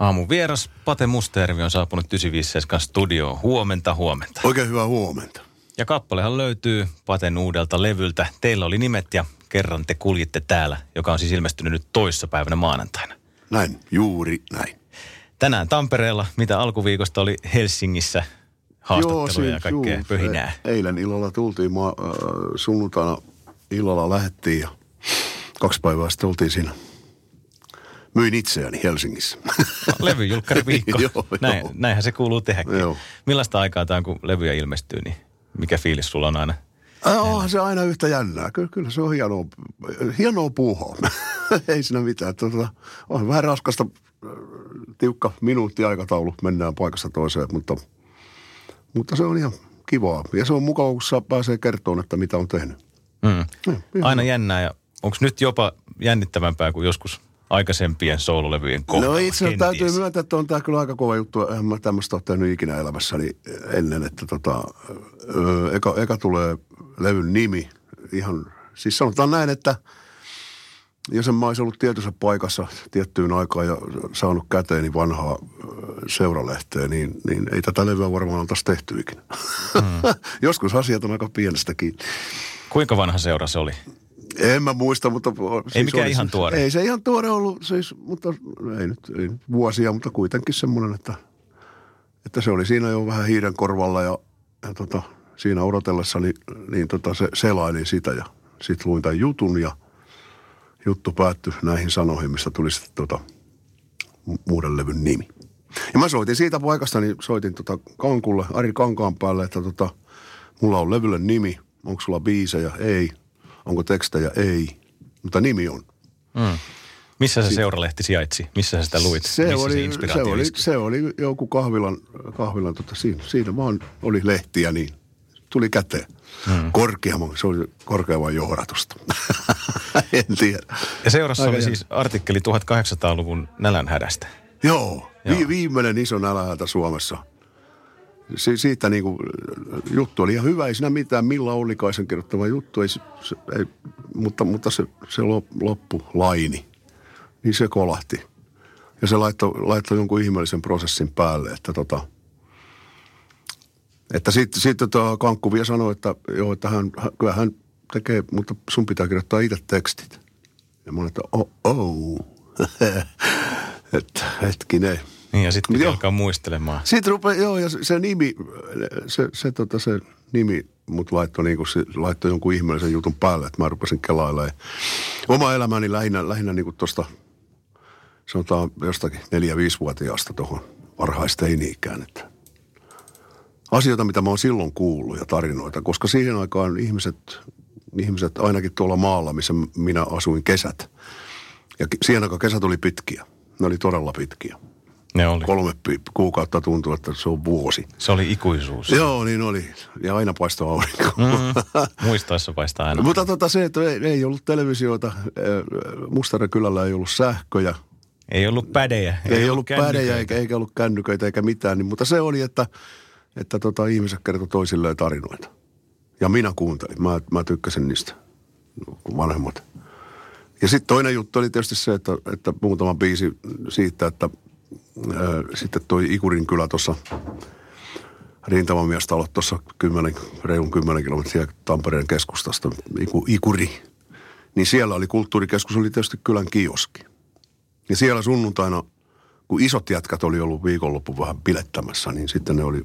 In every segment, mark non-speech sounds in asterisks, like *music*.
Aamun vieras Pate Mustajärvi on saapunut 957 studioon. Huomenta, huomenta. Oikein hyvää huomenta. Ja kappalehan löytyy Paten uudelta levyltä. Teillä oli nimet ja kerran te kuljitte täällä, joka on siis ilmestynyt nyt toissa päivänä maanantaina. Näin, juuri näin. Tänään Tampereella, mitä alkuviikosta oli Helsingissä, haastatteluja ja kaikkea juu, pöhinää. E- eilen illalla tultiin, ma, äh, sunnuntaina illalla lähettiin ja kaksi päivää sitten oltiin siinä myin itseäni Helsingissä. *laughs* Levyjulkkari viikko. *laughs* joo, Näin, joo. Näinhän se kuuluu tehdäkin. Joo. Millaista aikaa tämä on, kun levyjä ilmestyy, niin mikä fiilis sulla on aina? On se aina yhtä jännää. Kyllä, kyllä se on hienoa, hienoa puuhaa. *laughs* Ei siinä mitään. Tuota, on vähän raskasta, tiukka minuuttiaikataulu, mennään paikasta toiseen, mutta, mutta se on ihan kivaa. Ja se on mukava, kun saa pääsee kertomaan, että mitä on tehnyt. Mm. Ja, aina jännää ja onko nyt jopa jännittävämpää kuin joskus aikaisempien soololevyjen kohdalla? No itse asiassa täytyy myöntää, että on tämä kyllä aika kova juttu. En mä tämmöistä ole tehnyt ikinä elämässäni ennen, että tota, eka, eka tulee levyn nimi. Ihan, siis sanotaan näin, että jos en mä olisi ollut tietyssä paikassa tiettyyn aikaan ja saanut käteeni vanhaa seuralehteä, niin, niin ei tätä levyä varmaan oltaisi tehty ikinä. Hmm. *laughs* Joskus asiat on aika pienestäkin. Kuinka vanha seura se oli? En mä muista, mutta... Siis ei mikään oli, ihan tuore. Ei se ihan tuore ollut, siis, mutta ei nyt, ei vuosia, mutta kuitenkin semmoinen, että, että se oli siinä jo vähän hiiren korvalla ja, ja tota, siinä odotellessa niin, niin tota, se, selailin sitä ja sitten luin tämän jutun ja juttu päättyi näihin sanoihin, mistä tuli sitten tota, muuden levyn nimi. Ja mä soitin siitä paikasta, niin soitin tota Kankulle, Ari Kankaan päälle, että tota, mulla on levylle nimi, onko sulla biisejä? Ei. Onko tekstejä? Ei. Mutta nimi on. Mm. Missä se seuralehti sijaitsi? Missä sä sitä luit? Se, Missä oli, se, se, oli, se oli joku kahvilan, kahvilan tota, siinä, siinä vaan oli lehtiä, niin tuli käteen. Hmm. Korkeamman, se oli korkeamman johdatusta. *laughs* en tiedä. Ja seurassa Aika oli siis artikkeli 1800-luvun nälänhädästä. Joo, Joo. Vi- viimeinen iso nälänhätä Suomessa – si- siitä niin kuin, juttu oli ihan hyvä, ei siinä mitään, Milla Ollikaisen kirjoittama juttu, ei, se, ei, mutta, mutta se, se loppu laini, niin se kolahti. Ja se laittoi, laittoi jonkun ihmeellisen prosessin päälle, että tota, että sitten sit, tota, Kankku vielä sanoi, että joo, että hän, kyllä hän tekee, mutta sun pitää kirjoittaa itse tekstit. Ja mä olin, että oh, oh. *laughs* että hetkinen. Niin ja sitten pitää alkaa muistelemaan. Sitten rupeaa, joo, ja se nimi, se, se, tota, se nimi mut laittoi, niinku, se, laittoi jonkun ihmeellisen jutun päälle, että mä rupesin kelailemaan. Oma elämäni lähinnä, lähinnä niinku tuosta, sanotaan jostakin neljä-viisivuotiaasta tuohon varhaisteini-ikään, että asioita, mitä mä oon silloin kuullut ja tarinoita, koska siihen aikaan ihmiset, ihmiset ainakin tuolla maalla, missä minä asuin kesät, ja siihen aikaan kesät oli pitkiä. Ne oli todella pitkiä. Ne oli. Kolme kuukautta tuntui, että se on vuosi. Se oli ikuisuus. Joo, niin oli. Ja aina paistoi aurinko. Mm, muistaessa paistaa aina. Mutta tota se, että ei, ei ollut televisioita. Mustaran kylällä ei ollut sähköjä. Ei ollut pädejä. Ei, ei ollut pädejä eikä, eikä ollut kännyköitä eikä mitään. Niin, mutta se oli, että, että tota, ihmiset kertoi toisilleen tarinoita. Ja minä kuuntelin. Mä, mä tykkäsin niistä vanhemmat. Ja sitten toinen juttu oli tietysti se, että, että muutama biisi siitä, että sitten toi Ikurin kylä tuossa rintamamiestalo tuossa 10, reilun 10 kilometriä Tampereen keskustasta, Iku, Ikuri. Niin siellä oli kulttuurikeskus, oli tietysti kylän kioski. Ja siellä sunnuntaina, kun isot jätkät oli ollut viikonloppu vähän pilettämässä, niin sitten ne oli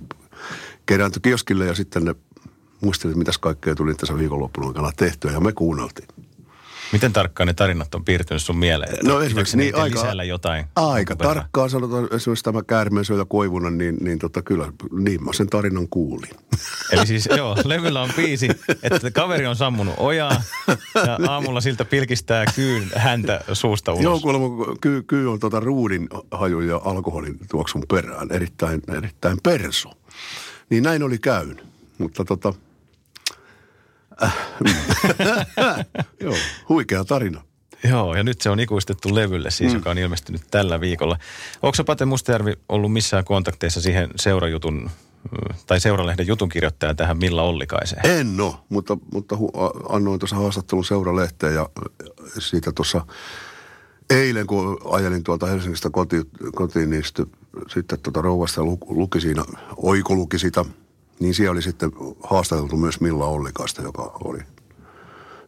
keräänty kioskille ja sitten ne muistelivat, mitäs kaikkea tuli tässä viikonloppuna aikana tehtyä ja me kuunneltiin. Miten tarkkaan ne tarinat on piirtynyt sun mieleen? No esimerkiksi niin aika, jotain. Aika tarkkaan sanotaan esimerkiksi tämä käärmeensyöjä Koivunen, niin, niin tota, kyllä niin mä sen tarinan kuulin. Eli siis joo, levyllä on biisi, että kaveri on sammunut ojaa ja *laughs* aamulla siltä pilkistää kyyn häntä suusta ulos. Joo, kuulemma kyy, kyy on tota ruudin haju ja alkoholin tuoksun perään, erittäin, erittäin perso. Niin näin oli käynyt, mutta tota. *laughs* Joo, huikea tarina. Joo, ja nyt se on ikuistettu levylle siis, mm. joka on ilmestynyt tällä viikolla. Onko Pate Mustajärvi ollut missään kontakteissa siihen seurajutun tai seuralehden jutun kirjoittaja tähän Milla Ollikaiseen? En ole, mutta, mutta hu, annoin tuossa haastattelun seuralehteen ja siitä tuossa eilen, kun ajelin tuolta Helsingistä kotiin, kotiin niin sitten, sitten tuota rouvasta luki siinä, oiko luki sitä, niin siellä oli sitten haastateltu myös Milla Ollikasta, joka oli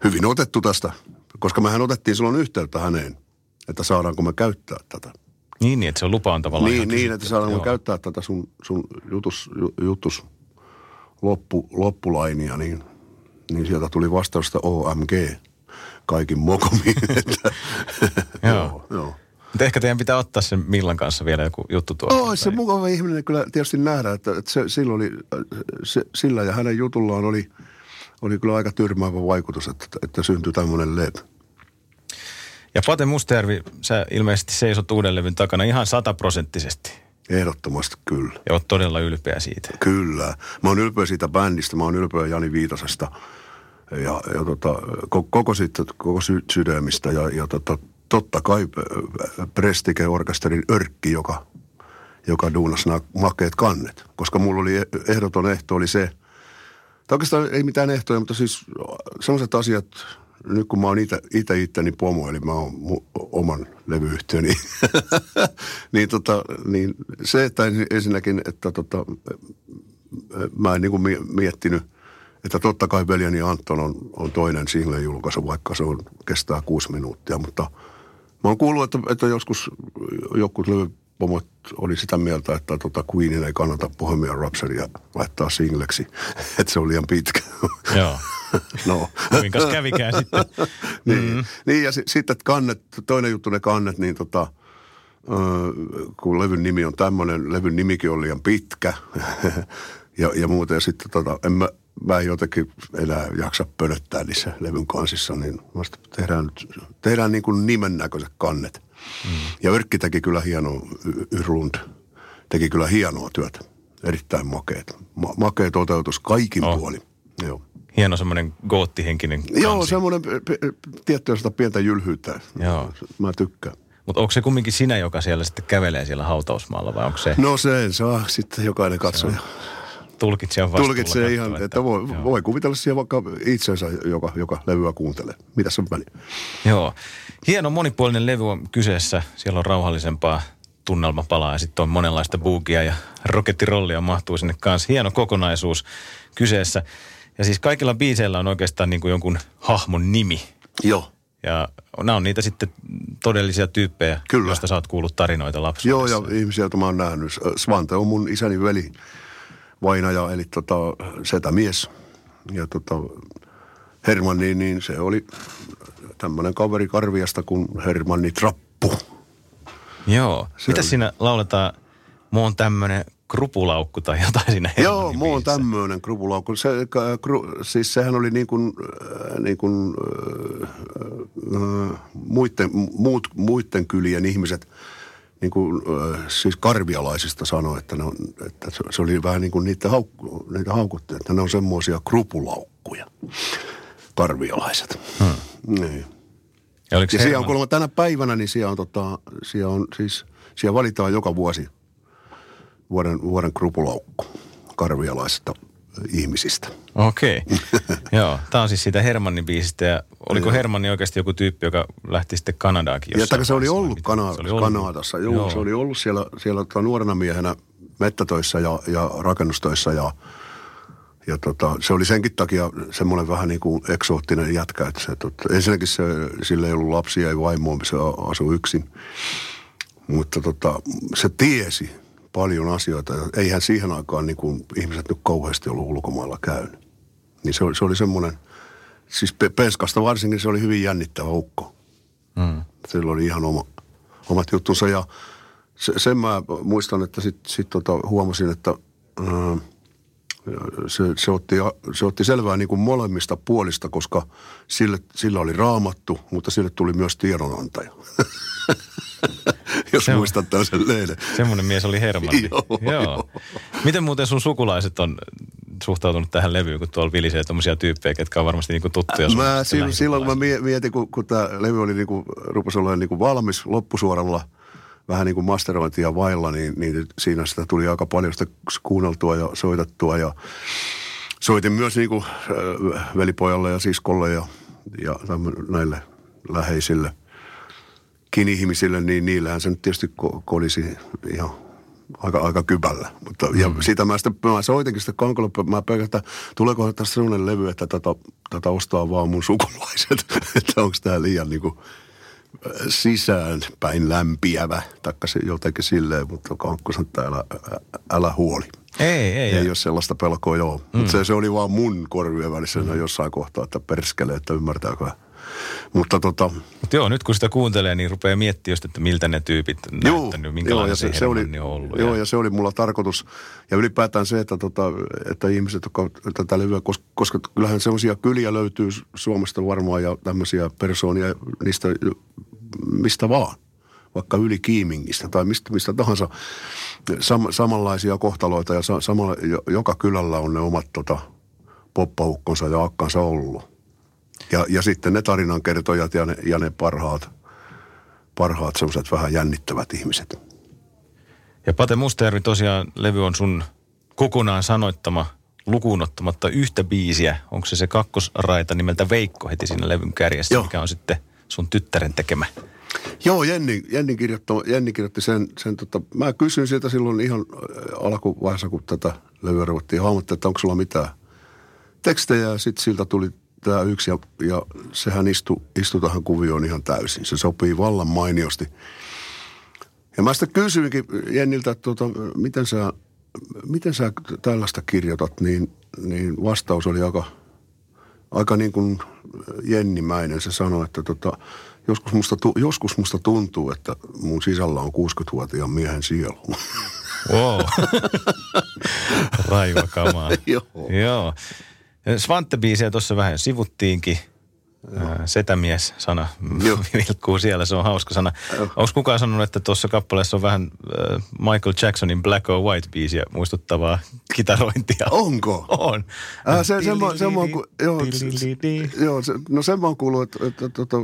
hyvin otettu tästä, koska mehän otettiin silloin yhteyttä häneen, että saadaanko me käyttää tätä. Niin, niin että se on lupaan tavallaan. Niin, niin että saadaanko me käyttää tätä sun, sun jutus, jutus loppu, loppulainia, niin, niin sieltä tuli vastausta OMG kaikin mokomiin. *laughs* joo. joo. Mutta ehkä teidän pitää ottaa sen Millan kanssa vielä joku juttu tuolla. Oh, se mukava ihminen kyllä tietysti nähdä, että, että se, silloin oli, se, sillä ja hänen jutullaan oli, oli kyllä aika tyrmäävä vaikutus, että, että syntyi tämmöinen LED. Ja Pate Mustajärvi, sä ilmeisesti seisot uuden levyn takana ihan sataprosenttisesti. Ehdottomasti kyllä. Ja oot todella ylpeä siitä. Kyllä. Mä oon ylpeä siitä bändistä, mä oon ylpeä Jani Viitasesta ja, ja tota, koko, siitä, koko sy- sydämistä ja, ja tota, totta kai Prestike-orkesterin Örkki, joka, joka duunasi nämä makeet kannet. Koska mulla oli ehdoton ehto oli se, tai oikeastaan ei mitään ehtoja, mutta siis sellaiset asiat, nyt kun mä oon itse itteni pomo, eli mä oon mu- oman levyyhtiöni, *laughs* niin, tota, niin se, että ensinnäkin, että tota, mä en niin kuin miettinyt, että totta kai veljeni Anton on, on toinen single julkaisu, vaikka se on, kestää kuusi minuuttia, mutta mä oon kuullut, että, että joskus joku levypomot oli sitä mieltä, että tota Queenin ei kannata Bohemian Rhapsodya laittaa singleksi, *laughs* että se on liian pitkä. Joo. *laughs* no. Kuinka kävikään sitten? *laughs* niin, mm-hmm. niin, ja sitten kannet, toinen juttu ne kannet, niin tota, kun levyn nimi on tämmöinen, levyn nimikin on liian pitkä ja, ja muuta. Ja sitten tota, en mä, mä en jotenkin enää jaksa pönöttää niissä levyn kansissa, niin vasta tehdään, tehdään niin kuin nimen näköiset kannet. Mm. Ja Yrkki teki kyllä hienoa, Yrlund teki kyllä hienoa työtä. Erittäin makeet. Ma- makea toteutus kaikin oh. puolin. Joo hieno semmoinen goottihenkinen kansi. Joo, semmoinen tiettyä sitä pientä jylhyyttä. Joo. Mä tykkään. Mutta onko se kumminkin sinä, joka siellä sitten kävelee siellä hautausmaalla vai onko se? No se saa sitten jokainen katsoja. Tulkitsee vastuulla. Tulkitsee ihan, että, että voi, voi kuvitella siihen vaikka itsensä, joka, joka levyä kuuntelee. Mitä se on väliä? Joo. Hieno monipuolinen levy on kyseessä. Siellä on rauhallisempaa tunnelmapalaa ja sitten on monenlaista buugia ja rokettirollia mahtuu sinne kanssa. Hieno kokonaisuus kyseessä. Ja siis kaikilla biiseillä on oikeastaan niin kuin jonkun hahmon nimi. Joo. Ja nämä on niitä sitten todellisia tyyppejä, Kyllä. joista sä oot kuullut tarinoita lapsuudessa. Joo, ja ihmisiä, joita mä oon nähnyt. Svante on mun isäni veli, vainaja, eli tota, setämies. Ja tota, Hermanni, niin se oli tämmöinen kaveri Karviasta kuin Hermanni Trappu. Joo. Se Mitä oli... siinä lauletaan? Mä oon tämmönen krupulaukku tai jotain siinä Joo, muu on tämmöinen krupulaukku. Se, kru, siis sehän oli niin kuin, äh, niin kuin äh, muiden, muut, muiden kylien ihmiset, niin kuin, äh, siis karvialaisista sanoi, että, ne on, että se oli vähän niin kuin niitä, haukku, niitä haukuttu, että ne on semmoisia krupulaukkuja, karvialaiset. Hmm. Niin. Ja, ja siellä on kuulemma tänä päivänä, niin siellä on, tota, siellä on siis, siellä valitaan joka vuosi – vuoden, vuoden krupulaukku karvialaisista ihmisistä. Okei, okay. *laughs* joo. Tämä on siis siitä Hermannin biisistä ja oliko Hermanni oikeasti joku tyyppi, joka lähti sitten Kanadaankin Ja se oli ollut, Kana- se oli ollut Kanadassa. Joo, joo, se oli ollut siellä, siellä tota nuorena miehenä mettätöissä ja, ja rakennustöissä ja, ja tota, se oli senkin takia semmoinen vähän niin kuin eksoottinen jätkä, että se, tota, ensinnäkin se, sillä ei ollut lapsia, ei vaimoa, se asui yksin. Mutta tota, se tiesi, paljon asioita. Eihän siihen aikaan niin kuin ihmiset nyt kauheasti ollut ulkomailla käynyt. Niin se oli, se oli semmoinen, siis Penskasta varsinkin se oli hyvin jännittävä ukko. Mm. Sillä oli ihan oma, omat juttunsa ja se, sen mä muistan, että sitten sit tota huomasin, että ää, se, se, otti, se otti selvää niin kuin molemmista puolista, koska sille, sillä oli raamattu, mutta sille tuli myös tiedonantaja. *laughs* Jos se muistat tällaisen lehden. Semmoinen mies oli Hermanni. joo, *laughs* joo. joo. Miten muuten sun sukulaiset on suhtautunut tähän levyyn, kun tuolla vilisee tuommoisia tyyppejä, ketkä on varmasti niinku tuttuja sun mä, silloin, silloin kun mä mietin, kun, kun tämä levy oli niinku, rupesi olla niinku valmis loppusuoralla – vähän niin kuin masterointia vailla, niin, niin siinä sitä tuli aika paljon sitä kuunneltua ja soitettua ja soitin myös niin kuin velipojalle ja siskolle ja, ja näille läheisille. ihmisille, niin niillähän se nyt tietysti ko- kolisi ihan aika, aika kybällä. Mutta, mm. Ja sitä mä sitten, mä soitinkin sitä kankolle, mä pelkään, että tuleeko tästä sellainen levy, että tätä, tätä ostaa vaan mun sukulaiset, *laughs* että onko tämä liian niin kuin, sisään päin lämpiävä, taikka se jotenkin silleen, mutta kankku sanoi, että älä, älä huoli. Ei, ei. Ei, ei ole sellaista pelkoa, joo. Mm. Mutta se, se oli vaan mun korvien välissä mm. jossain kohtaa, että perskele, että ymmärtääkö mutta tota... Mut joo, nyt kun sitä kuuntelee, niin rupeaa miettimään just, että miltä ne tyypit on joo, näyttänyt, minkälainen joo, se, se, se oli, on ollut. Joo, ja... ja se oli mulla tarkoitus. Ja ylipäätään se, että, tota, että ihmiset, jotka tätä levyä, koska, koska kyllähän sellaisia kyliä löytyy Suomesta varmaan ja tämmöisiä persoonia niistä mistä vaan vaikka yli Kiimingistä tai mistä, mistä tahansa sam, samanlaisia kohtaloita ja sa, samalla, joka kylällä on ne omat tota, poppaukkonsa ja akkansa ollut. Ja, ja sitten ne tarinankertojat ja ne, ja ne parhaat, parhaat semmoiset vähän jännittävät ihmiset. Ja Pate Mustajärvi tosiaan levy on sun kokonaan sanoittama lukuun ottamatta yhtä biisiä. Onko se se kakkosraita nimeltä Veikko heti siinä levyn kärjessä, Joo. mikä on sitten sun tyttären tekemä? Joo, Jenni, Jenni, kirjoitti, Jenni kirjoitti sen, sen tota, mä kysyin sieltä silloin ihan alkuvaiheessa, kun tätä levyä ruvettiin hahmottaa, että onko sulla mitään tekstejä ja sitten siltä tuli tämä yksi ja, ja sehän istui, istui tähän kuvioon ihan täysin. Se sopii vallan mainiosti. Ja mä sitten kysyinkin Jenniltä, että tuota, miten, sä, miten sä tällaista kirjoitat, niin, niin vastaus oli aika, aika niin kuin Jennimäinen. Se sanoi, että tota, joskus, musta, joskus musta tuntuu, että mun sisällä on 60-vuotiaan miehen sielu. Wow. *laughs* Raiva kamaa. Joo. Joo. Svante-biisiä tuossa vähän sivuttiinkin. Setämies-sana vilkkuu siellä, se on hauska sana. Onko kukaan sanonut, että tuossa kappaleessa on vähän Michael Jacksonin Black or White-biisiä muistuttavaa kitarointia? Onko? On. Äh, se, se, se, mä oon, joo, joo, se, no sen mä oon kuullut, että, että, että, että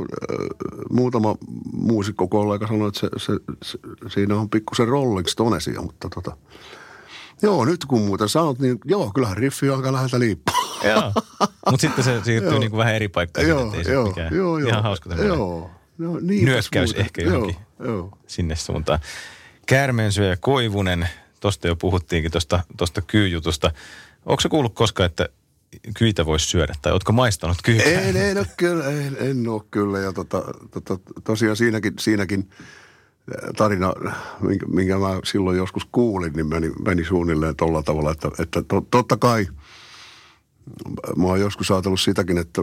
muutama muusikkokollega sanoi, että se, se, se, siinä on pikkusen Rolling Stonesia, mutta tota, Joo, nyt kun muuten sanot, niin joo, kyllähän riffi alkaa läheltä liippua. Joo, *laughs* mutta sitten se siirtyy niin kuin vähän eri paikkaan. Joo, ei joo, mikään. joo, joo. Ihan hauska Joo. No, niin Nyökkäys muuten. ehkä johonkin joo, joo. sinne suuntaan. Käärmeensyöjä Koivunen, tuosta jo puhuttiinkin tuosta tosta kyyjutusta. Onko se kuullut koskaan, että kyitä voisi syödä? Tai oletko maistanut kyytä? En, en ole kyllä, en, en ole kyllä. Ja tota, tota, tosiaan siinäkin, siinäkin tarina, minkä, minkä mä silloin joskus kuulin, niin meni, meni suunnilleen tuolla tavalla, että, että to, totta kai mä oon joskus ajatellut sitäkin, että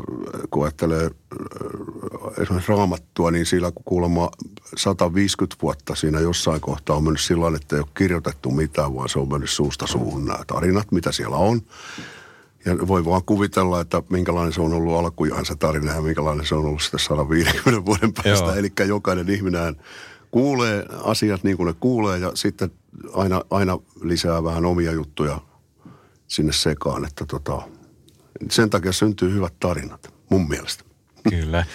kun ajattelee äh, esimerkiksi raamattua, niin sillä kuulemma 150 vuotta siinä jossain kohtaa on mennyt sillä että ei ole kirjoitettu mitään, vaan se on mennyt suusta suuhun nämä tarinat, mitä siellä on. Ja voi vaan kuvitella, että minkälainen se on ollut alkujaan se tarina ja minkälainen se on ollut sitten 150 vuoden päästä. Eli jokainen ihminen kuulee asiat niin kuin ne kuulee ja sitten aina, aina lisää vähän omia juttuja sinne sekaan. Että tota, sen takia syntyy hyvät tarinat, mun mielestä. Kyllä.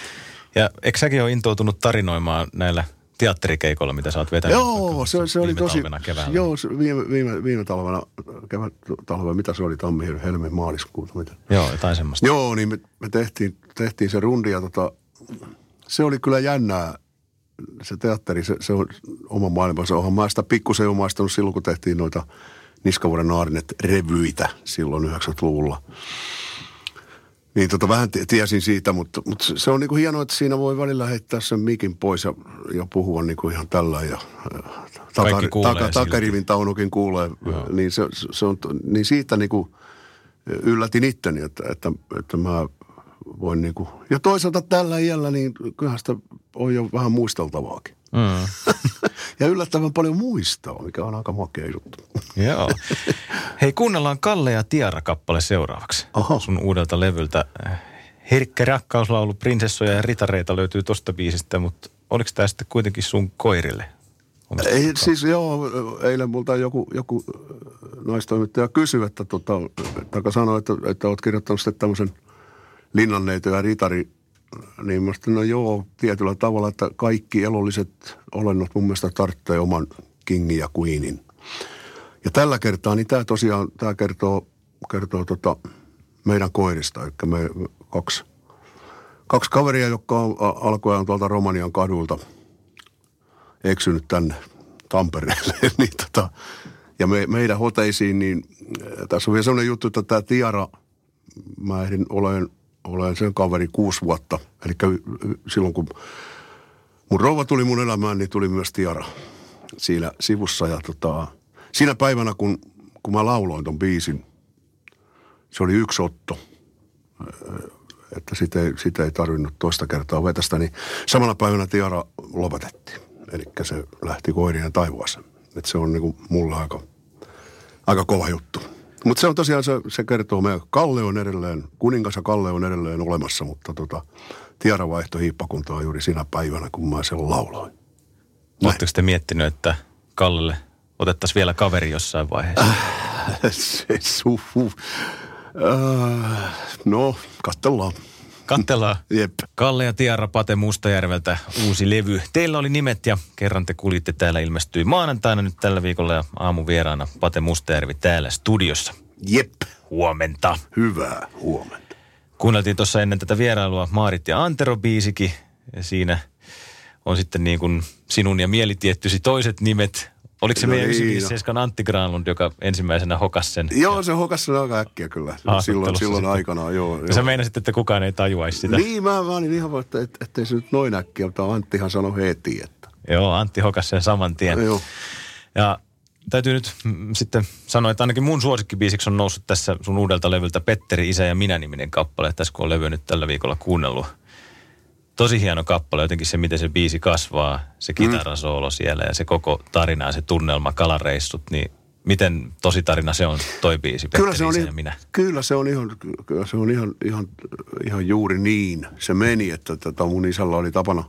Ja eikö säkin ole intoutunut tarinoimaan näillä teatterikeikolla, mitä sä oot vetänyt? Joo, se, se oli tosi... Keväällä. Joo, viime, viime, viime talvena, kevät talvena, mitä se oli, tammi, helmi, maaliskuuta, mitä? Joo, jotain semmoista. Joo, niin me, me tehtiin, tehtiin se rundi ja tota, se oli kyllä jännää se teatteri, se, se on oma maailmansa. Onhan mä sitä pikkusen jo maistanut silloin, kun tehtiin noita Niskavuoden naarinet revyitä silloin 90-luvulla. Niin tota, vähän tiesin siitä, mutta, mutta se on niinku hienoa, että siinä voi välillä heittää sen mikin pois ja, ja puhua niinku ihan tällä. Ja, taka, taka, takarivin taunukin kuulee. Niin, se, se on, niin siitä niinku yllätin itteni, että, että, että mä voin niinku, ja toisaalta tällä iällä, niin kyllähän sitä on jo vähän muisteltavaakin. Mm. *laughs* ja yllättävän paljon muistaa, mikä on aika makea juttu. *laughs* Joo. Hei, kuunnellaan Kalle ja Tiara-kappale seuraavaksi. Aha. Sun uudelta levyltä. Herkkä rakkauslaulu, prinsessoja ja ritareita löytyy tosta biisistä, mutta oliko tämä sitten kuitenkin sun koirille? Ei, siis joo, eilen multa joku, joku naistoimittaja kysyi, että tota, sanoi, että, että olet kirjoittanut sitten tämmöisen – linnanneito ja ritari, niin mä no joo, tietyllä tavalla, että kaikki elolliset olennot mun mielestä tarvitsee oman kingin ja queenin. Ja tällä kertaa, niin tämä tosiaan, tämä kertoo, kertoo tota meidän koirista, eli me kaksi, kaksi kaveria, jotka on alkujaan tuolta Romanian kadulta eksynyt tänne Tampereelle. *laughs* niin tota, ja me, meidän hoteisiin, niin tässä on vielä sellainen juttu, että tämä Tiara, mä ehdin, olen, olen sen kaveri kuusi vuotta. Eli silloin kun mun rouva tuli mun elämään, niin tuli myös Tiara siinä sivussa. Ja tota, siinä päivänä, kun, kun mä lauloin ton biisin, se oli yksi otto, että sitä ei, sitä ei tarvinnut toista kertaa vetästä, niin samana päivänä Tiara lopetettiin. Eli se lähti koirien taivuassa. Että se on niinku mulle aika, aika kova juttu. Mutta se on tosiaan, se, se kertoo meidän, Kalle on edelleen, kuningas ja Kalle on edelleen olemassa, mutta tota, Tiara vaihtoi hiippakuntaa juuri sinä päivänä, kun mä sen lauloin. Oletteko te miettinyt, että Kallelle otettaisiin vielä kaveri jossain vaiheessa? Äh, se suhu. Äh, no, katsellaan. Kattellaan. *laughs* Jep. Kalle ja Tiara Pate Mustajärveltä uusi levy. Teillä oli nimet ja kerran te kulitte täällä ilmestyi maanantaina nyt tällä viikolla ja aamuvieraana Pate Mustajärvi täällä studiossa. Jep. Huomenta. Hyvää huomenta. Kuunneltiin tuossa ennen tätä vierailua Maarit ja Antero biisikin ja siinä on sitten niin kuin sinun ja mielitiettysi toiset nimet Oliko se no meidän 957 niin, Antti Granlund, joka ensimmäisenä hokas sen? Joo, se hokas sen aika äkkiä kyllä. Silloin, silloin aikanaan, joo. Ja sä meinasit, että kukaan ei tajuaisi sitä. Niin, mä, mä olin ihan että, että, ettei se nyt noin äkkiä, mutta Anttihan sanoi heti, että... Joo, Antti hokas sen saman tien. Joo. Ja täytyy nyt sitten sanoa, että ainakin mun suosikkibiisiksi on noussut tässä sun uudelta levyltä Petteri, Isä ja minä-niminen kappale, tässä kun on levy nyt tällä viikolla kuunnellut tosi hieno kappale, jotenkin se, miten se biisi kasvaa, se mm. kitarasoolo siellä ja se koko tarina ja se tunnelma, kalareissut, niin miten tosi tarina se on toi biisi, kyllä se on, ja minä? Kyllä se on ihan, kyllä se on ihan, ihan, ihan juuri niin. Se meni, että tota mun isällä oli tapana,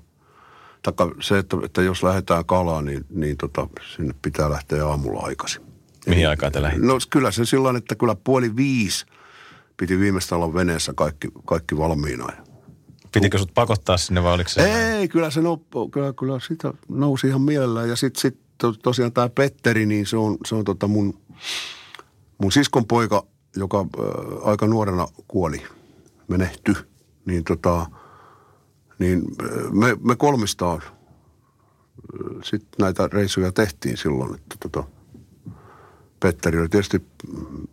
taka se, että, että jos lähdetään kalaan, niin, niin tota, sinne pitää lähteä aamulla aikaisin. Mihin aikaan te lähditte? No kyllä se silloin, että kyllä puoli viisi piti viimeistä olla veneessä kaikki, kaikki valmiina. Pitikö sut pakottaa sinne vai oliko se? Ei, kyllä se no, kyllä, kyllä sitä nousi ihan mielellään. Ja sitten sit, to, tosiaan tämä Petteri, niin se on, se on tota mun, mun siskon poika, joka äh, aika nuorena kuoli, menehty. Niin tota, niin me, me kolmistaan sitten näitä reissuja tehtiin silloin, että tota, Petteri oli tietysti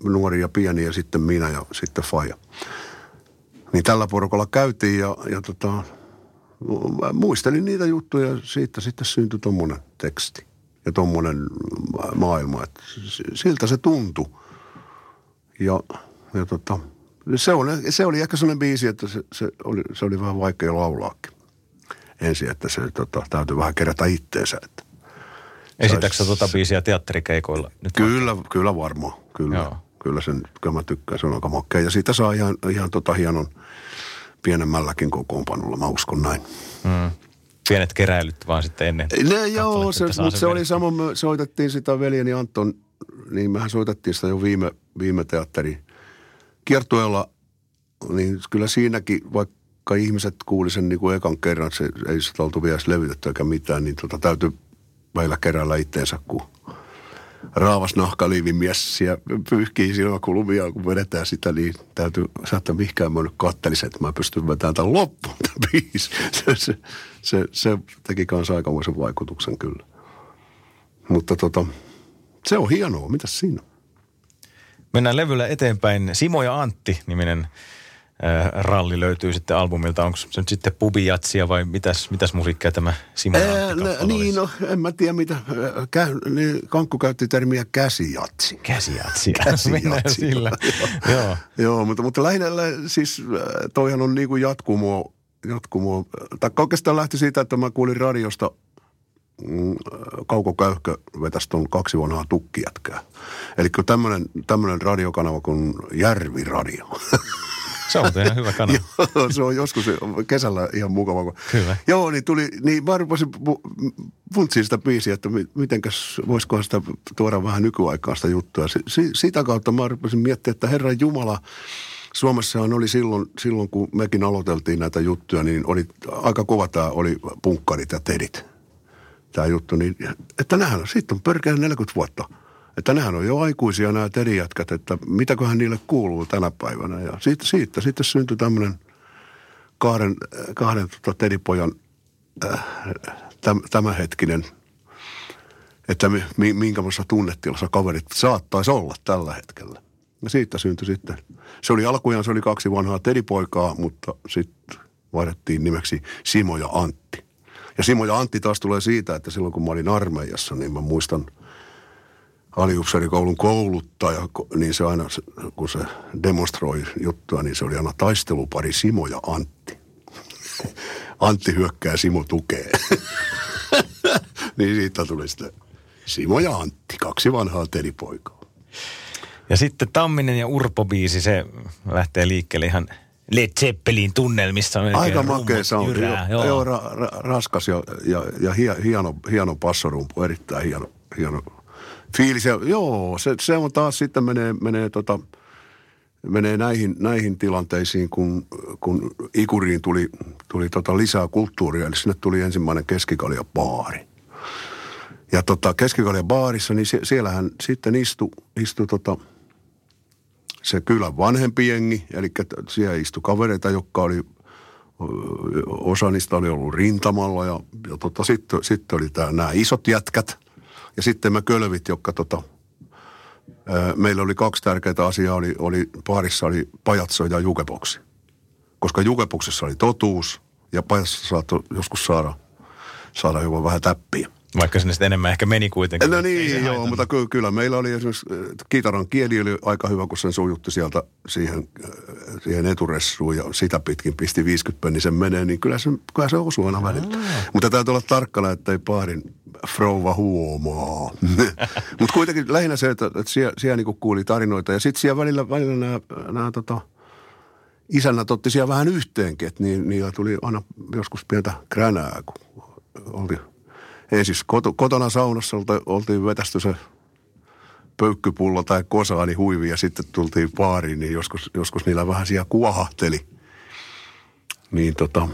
nuori ja pieni ja sitten minä ja sitten Faja. Niin tällä porukalla käytiin ja, ja tota, muistelin niitä juttuja siitä sitten syntyi tuommoinen teksti ja tuommoinen maailma. Että siltä se tuntui. Ja, ja tota, se, oli, se oli ehkä sellainen biisi, että se, se, oli, se oli vähän vaikea laulaakin ensin, että se tota, täytyy vähän kerätä itteensä. Että Esitätkö tuota biisiä teatterikeikoilla? Nyt kyllä, vaikka? kyllä varmaan. Kyllä. Joo kyllä, sen, kyllä mä tykkään, se on aika makea. Ja siitä saa ihan, ihan tota hienon pienemmälläkin kokoonpanolla, mä uskon näin. Mm. Pienet keräilyt vaan sitten ennen. Ne, joo, se, mutta se oli sama, me soitettiin sitä veljeni Anton, niin mehän soitettiin sitä jo viime, viime teatteri kiertueella, niin kyllä siinäkin, vaikka ihmiset kuuli sen niin kuin ekan kerran, se ei sitä oltu vielä levitetty eikä mitään, niin tota, täytyy meillä keräillä itteensä, kun raavas nahkaliivimies ja pyyhkii silmäkulmia, kun vedetään sitä, niin täytyy saattaa mihinkään mä nyt kattelisi, että mä pystyn vetämään tämän loppuun tämän *laughs* Se, se, se, se teki kanssa aikamoisen vaikutuksen kyllä. Mutta tota, se on hienoa. Mitäs siinä? Mennään levyllä eteenpäin. Simo ja Antti niminen ralli löytyy sitten albumilta. Onko se nyt sitten pubijatsia vai mitäs, mitäs musiikkia tämä Simon Ää, Niin, no en mä tiedä mitä. Kä, niin, Kankku käytti termiä käsijatsi. Käsijatsi. *laughs* Käsijatsi. *laughs* sillä. *laughs* Joo. Joo, mutta, mutta lähinnä siis toihan on niin kuin jatkumo, jatkumo. Tai oikeastaan lähti siitä, että mä kuulin radiosta mm, Kauko Käyhkö vetäisi tuon kaksi vanhaa tukkijätkää. Eli tämmöinen radiokanava kuin Järviradio. Se on ihan hyvä kanava. *laughs* Joo, se on joskus kesällä ihan mukava. Kyllä. Joo, niin tuli, niin mä rupesin funtsiin sitä biisiä, että mitenkäs, voisikohan sitä tuoda vähän nykyaikaista juttua. Si, sitä kautta mä rupesin miettimään, että Herran Jumala, Suomessahan oli silloin, silloin, kun mekin aloiteltiin näitä juttuja, niin oli aika kova tämä oli punkkarit ja tedit. Tämä juttu, niin että nähdään, sitten on pörkeä 40 vuotta – että nehän on jo aikuisia nämä terijätkät, että mitäköhän niille kuuluu tänä päivänä. Ja siitä, siitä sitten syntyi tämmöinen kahden, kahden tota teripojan äh, tämänhetkinen että mi, minkälaisessa tunnetilassa kaverit saattaisi olla tällä hetkellä. Ja siitä syntyi sitten. Se oli alkujaan, se oli kaksi vanhaa tedipoikaa, mutta sitten vaihdettiin nimeksi Simo ja Antti. Ja Simo ja Antti taas tulee siitä, että silloin kun mä olin armeijassa, niin mä muistan aliupseerikoulun kouluttaja, niin se aina, kun se demonstroi juttua, niin se oli aina taistelupari Simo ja Antti. *laughs* Antti hyökkää, Simo tukee. *laughs* niin siitä tuli sitten Simo ja Antti, kaksi vanhaa telipoikaa. Ja sitten Tamminen ja Urpo-biisi, se lähtee liikkeelle ihan Led Zeppelin tunnelmissa. Aika makea soundi. Joo, joo. joo ra, ra, raskas ja, ja, ja hieno, hieno passorumpu, erittäin hieno, hieno fiilis. Joo, se, se on taas sitten menee, menee, tota, menee näihin, näihin tilanteisiin, kun, kun Ikuriin tuli, tuli tota lisää kulttuuria. Eli sinne tuli ensimmäinen keskikalja baari. Ja tota, keskikalja baarissa, niin sie, siellähän sitten istui, istu tota, se kylän vanhempi jengi, eli siellä istui kavereita, jotka oli, osa niistä oli ollut rintamalla ja, ja tota, sitten, sitten oli tää, nämä isot jätkät ja sitten mä kölvit, jotka tota, meillä oli kaksi tärkeää asiaa, oli, oli paarissa oli pajatso ja jukeboksi. Koska jukeboksissa oli totuus ja pajatsossa saattoi joskus saada, saada jopa vähän täppiä. Vaikka sinne sitten enemmän ehkä meni kuitenkin. No niin, joo, mutta ky- kyllä meillä oli esimerkiksi, äh, kitaran kieli oli aika hyvä, kun sen sujutti sieltä siihen, äh, siihen eturessuun ja sitä pitkin pisti 50 pennisen menee, niin kyllä se, kyllä se osuu aina välillä. Mutta täytyy olla tarkkana, että ei paarin frouva huomaa. *laughs* mutta kuitenkin lähinnä se, että, että siellä, siellä niin kuuli tarinoita ja sitten siellä välillä, välillä nämä, nämä tota, isännät otti siellä vähän yhteenkin, että niin, niillä tuli aina joskus pientä kränää, kun oli – ei siis koto, kotona saunassa oltiin vetästy se pöykkypullo tai kosaani huivi ja sitten tultiin baariin, niin joskus, joskus niillä vähän siellä kuohahteli. Niin tota,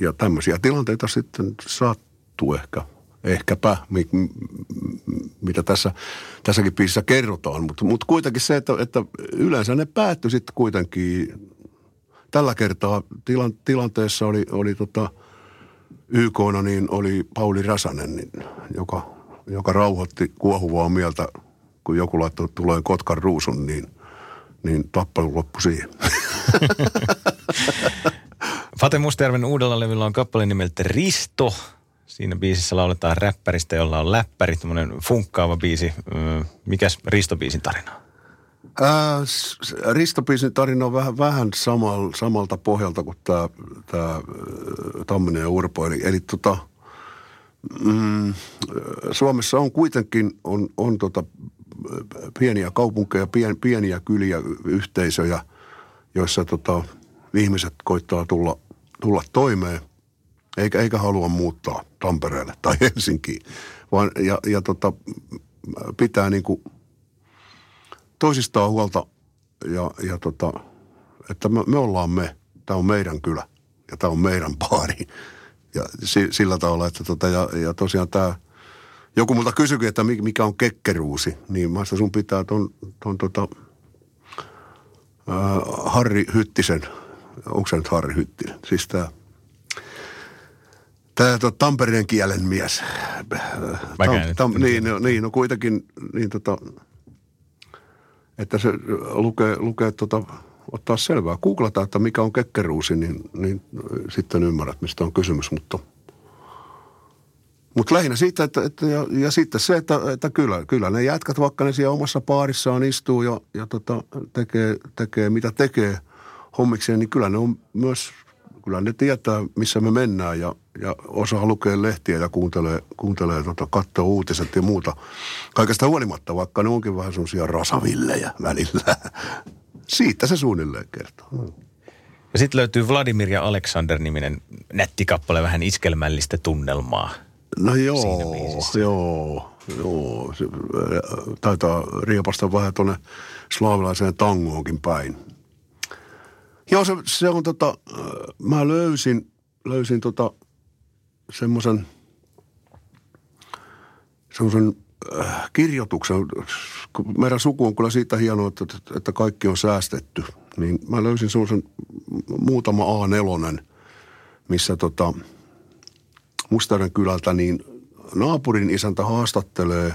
ja tämmöisiä tilanteita sitten sattuu ehkä, ehkäpä, mi, mitä tässä, tässäkin piirissä kerrotaan. Mutta mut kuitenkin se, että, että yleensä ne päättyi sitten kuitenkin, tällä kertaa tilan, tilanteessa oli, oli tota – YK niin oli Pauli Räsänen, niin, joka, joka rauhoitti kuohuvaa mieltä, kun joku laittoi tulee Kotkan ruusun, niin, niin tappelu loppui siihen. *laughs* Fate Mustajärven uudella levyllä on kappale nimeltä Risto. Siinä biisissä lauletaan räppäristä, jolla on läppäri, tämmöinen funkkaava biisi. Mikäs Risto-biisin tarina Äh, Ristopiisin tarina on vähän, vähän samal, samalta pohjalta kuin tämä, tämä Tamminen ja Urpo. Eli, eli tota, mm, Suomessa on kuitenkin on, on tota, pieniä kaupunkeja, pien, pieniä kyliä, yhteisöjä, joissa tota, ihmiset koittaa tulla, tulla toimeen, eikä, eikä halua muuttaa Tampereelle tai *laughs* Helsinkiin, vaan ja, ja tota, pitää niin kuin – toisistaan huolta ja, ja tota, että me, me ollaan me. Tämä on meidän kylä ja tämä on meidän baari. Ja si, sillä tavalla, että tota, ja, ja tosiaan tämä, joku multa kysyikin, että mikä on kekkeruusi, niin mä sun pitää ton, ton tota, äh, Harri Hyttisen, onko se nyt Harri Hyttinen, siis tämä Tämä to, Tampereen kielen mies. Tam, tam, niin, no, niin, no kuitenkin, niin tota, että se lukee, lukee tota, ottaa selvää. Googlata, että mikä on kekkeruusi, niin, niin sitten ymmärrät, mistä on kysymys. Mutta, mutta lähinnä siitä, että, että ja, ja, sitten se, että, että kyllä, kyllä ne jätkät, vaikka ne siellä omassa paarissaan istuu ja, ja tota, tekee, tekee mitä tekee hommikseen, niin kyllä ne on myös kyllä ne tietää, missä me mennään ja, ja osaa lukea lehtiä ja kuuntelee, kuuntelee tota, katsoa uutiset ja muuta. Kaikesta huolimatta, vaikka ne onkin vähän semmoisia rasavillejä välillä. Siitä se suunnilleen kertoo. Ja sitten löytyy Vladimir ja Alexander-niminen nätti kappale, vähän iskelmällistä tunnelmaa. No joo, joo, joo. Se, taitaa riepasta vähän tuonne slaavilaiseen tangoonkin päin. Joo, se, se on tota, mä löysin, löysin tota semmoisen semmoisen äh, kirjoituksen, meidän suku on kyllä siitä hienoa, että, että kaikki on säästetty, niin mä löysin semmoisen muutama A4, missä tota, Mustaren kylältä niin naapurin isäntä haastattelee,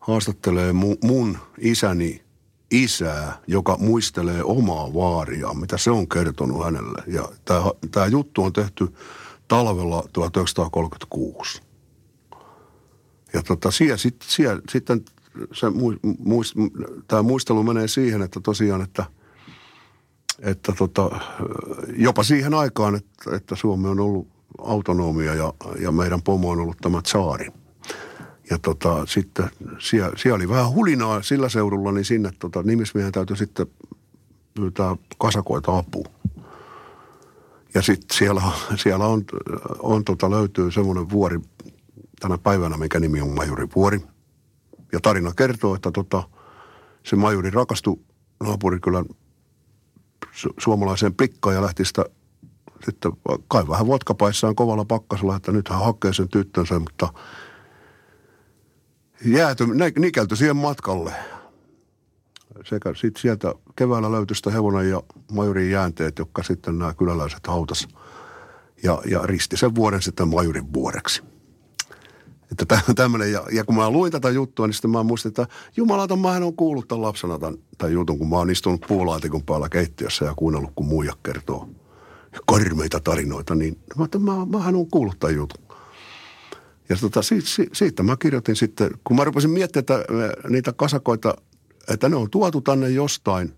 haastattelee mu, mun isäni isää, joka muistelee omaa vaariaan, mitä se on kertonut hänelle. Ja tämä juttu on tehty talvella 1936. Ja tota, siellä, sit, siellä, sitten se muist, tämä muistelu menee siihen, että tosiaan, että, että tota, jopa siihen aikaan, että, että Suomi on ollut autonomia ja, ja meidän pomo on ollut tämä tsaari. Ja tota, sitten siellä, siellä, oli vähän hulinaa sillä seudulla, niin sinne tota, nimismiehen täytyy sitten pyytää kasakoita apua. Ja sitten siellä, siellä on, on tota, löytyy semmoinen vuori tänä päivänä, mikä nimi on Majurivuori. Ja tarina kertoo, että tota, se majuri rakastui naapurikylän su- suomalaiseen plikkaan ja lähti sitä sitten kai vähän vodkapaissaan kovalla pakkasella, että nyt hän hakee sen tyttönsä, mutta jääty, nikelty siihen matkalle. Sekä sitten sieltä keväällä löytyi sitä hevonen ja majurin jäänteet, jotka sitten nämä kyläläiset hautas. Ja, ja risti sen vuoden sitten majurin vuoreksi. Että tämmöinen, ja, ja kun mä luin tätä juttua, niin sitten mä muistin, että jumalata, mä en kuullut tämän lapsena tämän, tämän jutun, kun mä oon istunut puulaatikon päällä keittiössä ja kuunnellut, kun muija kertoo karmeita tarinoita, niin mä, että mä, mähän on kuullut tämän jutun. Ja tota, siitä, siitä mä kirjoitin sitten, kun mä rupesin miettimään että niitä kasakoita, että ne on tuotu tänne jostain,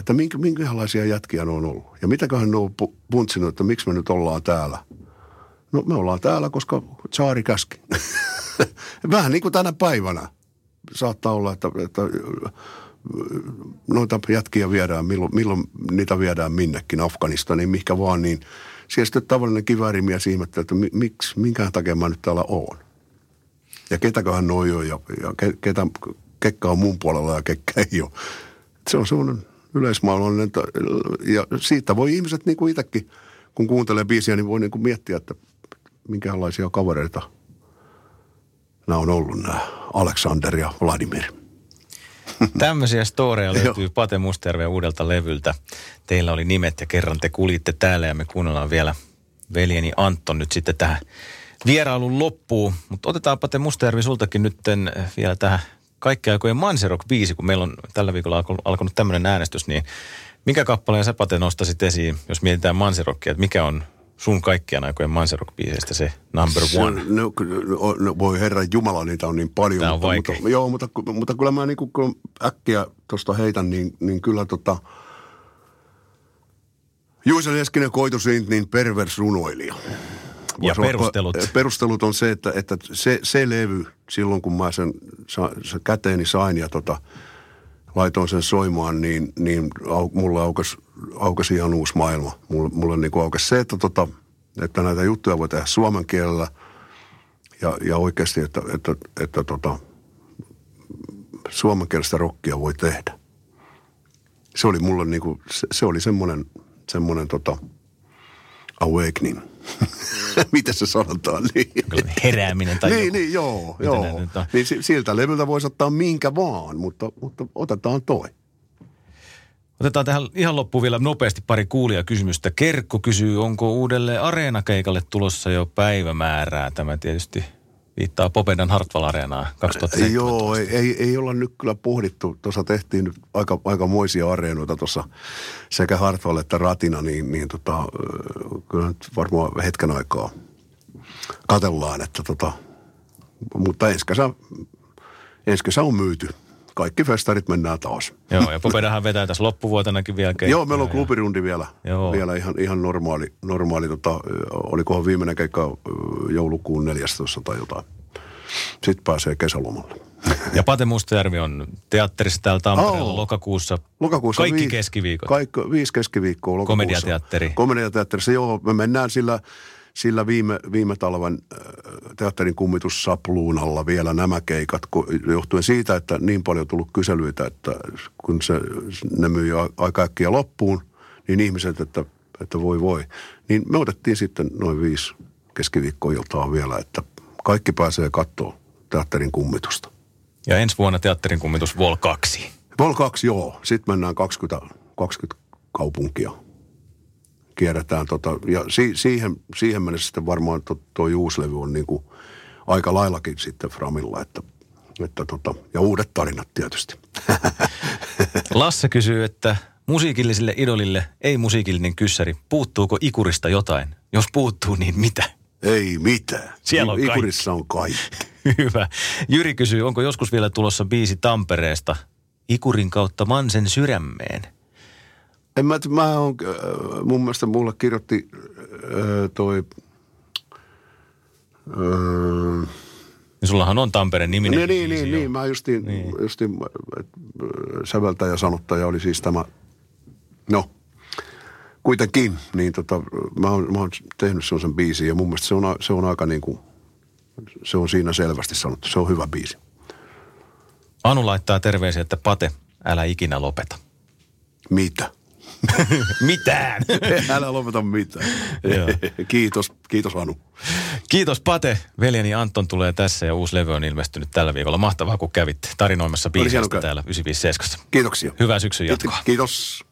että minkä, minkälaisia jätkiä ne on ollut. Ja mitäköhän ne on puntsinut, että miksi me nyt ollaan täällä. No me ollaan täällä, koska Saari käski. *laughs* Vähän niin kuin tänä päivänä. Saattaa olla, että, että noita jätkiä viedään, milloin, milloin niitä viedään minnekin, Afganistaniin, mikä vaan, niin siellä sitten tavallinen kiväärimies ihmettelee, että miksi, minkä takia mä nyt täällä oon. Ja ketäköhän noi on ja, ja ketä, kekka on mun puolella ja kekkä ei ole. Se on semmoinen yleismaailmallinen, ja siitä voi ihmiset niin kuin itsekin, kun kuuntelee biisiä, niin voi niin kuin miettiä, että minkälaisia kavereita nämä on ollut nämä Aleksander ja Vladimir. Tämmöisiä storeja *laughs* löytyy Pate Musterve uudelta levyltä. Teillä oli nimet ja kerran te kulitte täällä ja me kuunnellaan vielä veljeni Anton nyt sitten tähän vierailun loppuun. Mutta otetaan Pate Mustervi sultakin nyt vielä tähän kaikkea aikojen Manserok 5, kun meillä on tällä viikolla alkanut tämmöinen äänestys, niin mikä kappaleen sä Pate nostasit esiin, jos mietitään Manserokkia, että mikä on sun kaikkien aikojen manserok se number one? Se, no, no, no, voi herra Jumala, niitä on niin paljon. Tämä on mutta, mutta, joo, mutta, mutta kyllä mä niin kun äkkiä tuosta heitän, niin, niin kyllä tota, Juisa Leskinen koitusin niin pervers runoilija. Ja perustelut? Perustelut on se, että, että se, se levy, silloin kun mä sen, sen käteeni sain ja tota, laitoin sen soimaan, niin, niin au, mulla aukesi, aukesi ihan uusi maailma. Mulla, mulla niin aukesi se, että, tota, että näitä juttuja voi tehdä suomen kielellä ja, ja oikeasti, että, että, että, että tota, suomenkielistä rockia voi tehdä. Se oli mulle niin kuin, se, se oli semmoinen, semmoinen tota, awakening – *laughs* Miten se sanotaan? *laughs* Niin. Herääminen tai Niin, joku. niin joo. joo. Niin siltä levyltä voisi ottaa minkä vaan, mutta, mutta otetaan toi. Otetaan tähän ihan loppuun vielä nopeasti pari kuulia kysymystä. Kerkko kysyy, onko uudelle areenakeikalle tulossa jo päivämäärää? Tämä tietysti viittaa Popedan Hartwall Areenaa 2017. Joo, ei, ei, ei olla nyt kyllä pohdittu. Tuossa tehtiin nyt aika, aika moisia areenoita tuossa sekä Hartwall että Ratina, niin, niin tota, kyllä nyt varmaan hetken aikaa katellaan, että tota, mutta ensi kesä, ensi kesä on myyty kaikki festarit mennään taas. Joo, ja Popedahan vetää tässä loppuvuotenakin vielä keikkaa. *laughs* Joo, meillä on klubirundi vielä, Joo. vielä ihan, ihan normaali, normaali tota, olikohan viimeinen keikka joulukuun 14 tai jotain. Sitten pääsee kesälomalle. *laughs* Ja Pate Mustajärvi on teatterissa täällä Tampereella oh. lokakuussa. Lokakuussa kaikki viisi, keskiviikot. Kaikki, viisi keskiviikkoa lokakuussa. Komediateatteri. Komediateatterissa, joo. Me mennään sillä sillä viime, viime talven äh, teatterin kummitussapluunalla vielä nämä keikat, johtuen siitä, että niin paljon tullut kyselyitä, että kun se, ne myi aika äkkiä loppuun, niin ihmiset, että, että voi voi. Niin me otettiin sitten noin viisi keskiviikkoiltaa vielä, että kaikki pääsee katsoa teatterin kummitusta. Ja ensi vuonna teatterin kummitus Vol 2. Vol 2, joo. Sitten mennään 20, 20 kaupunkia kierretään. Tota, ja si, siihen, siihen mennessä sitten varmaan tuo, tuo uuslevy on niin kuin aika laillakin sitten Framilla, että, että tota, ja uudet tarinat tietysti. *laughs* Lasse kysyy, että musiikillisille idolille ei musiikillinen kyssäri. Puuttuuko ikurista jotain? Jos puuttuu, niin mitä? Ei mitään. Siellä on Ikurissa on kaikki. *laughs* Hyvä. Jyri kysyy, onko joskus vielä tulossa biisi Tampereesta Ikurin kautta Mansen sydämeen? En mä, mä on, äh, mun mielestä mulle kirjoitti äh, toi... Äh, Ja sullahan on Tampereen niminen niin, niin, niin, niin, mä justiin, Niin. justiin äh, säveltäjä sanottaja oli siis tämä, no kuitenkin, niin tota, mä oon, mä oon tehnyt sellaisen biisin ja mun mielestä se on, se on aika niin kuin, se on siinä selvästi sanottu, se on hyvä biisi. Anu laittaa terveisiä, että Pate, älä ikinä lopeta. Mitä? *laughs* Mitään. *laughs* Älä lopeta mitään. *laughs* Kiitos, kiitos Anu. Kiitos Pate. Veljeni Anton tulee tässä ja uusi levy on ilmestynyt tällä viikolla. Mahtavaa, kun kävit tarinoimassa biisistä täällä 957. Kiitoksia. Hyvää syksyn jatkoa. Kiitos.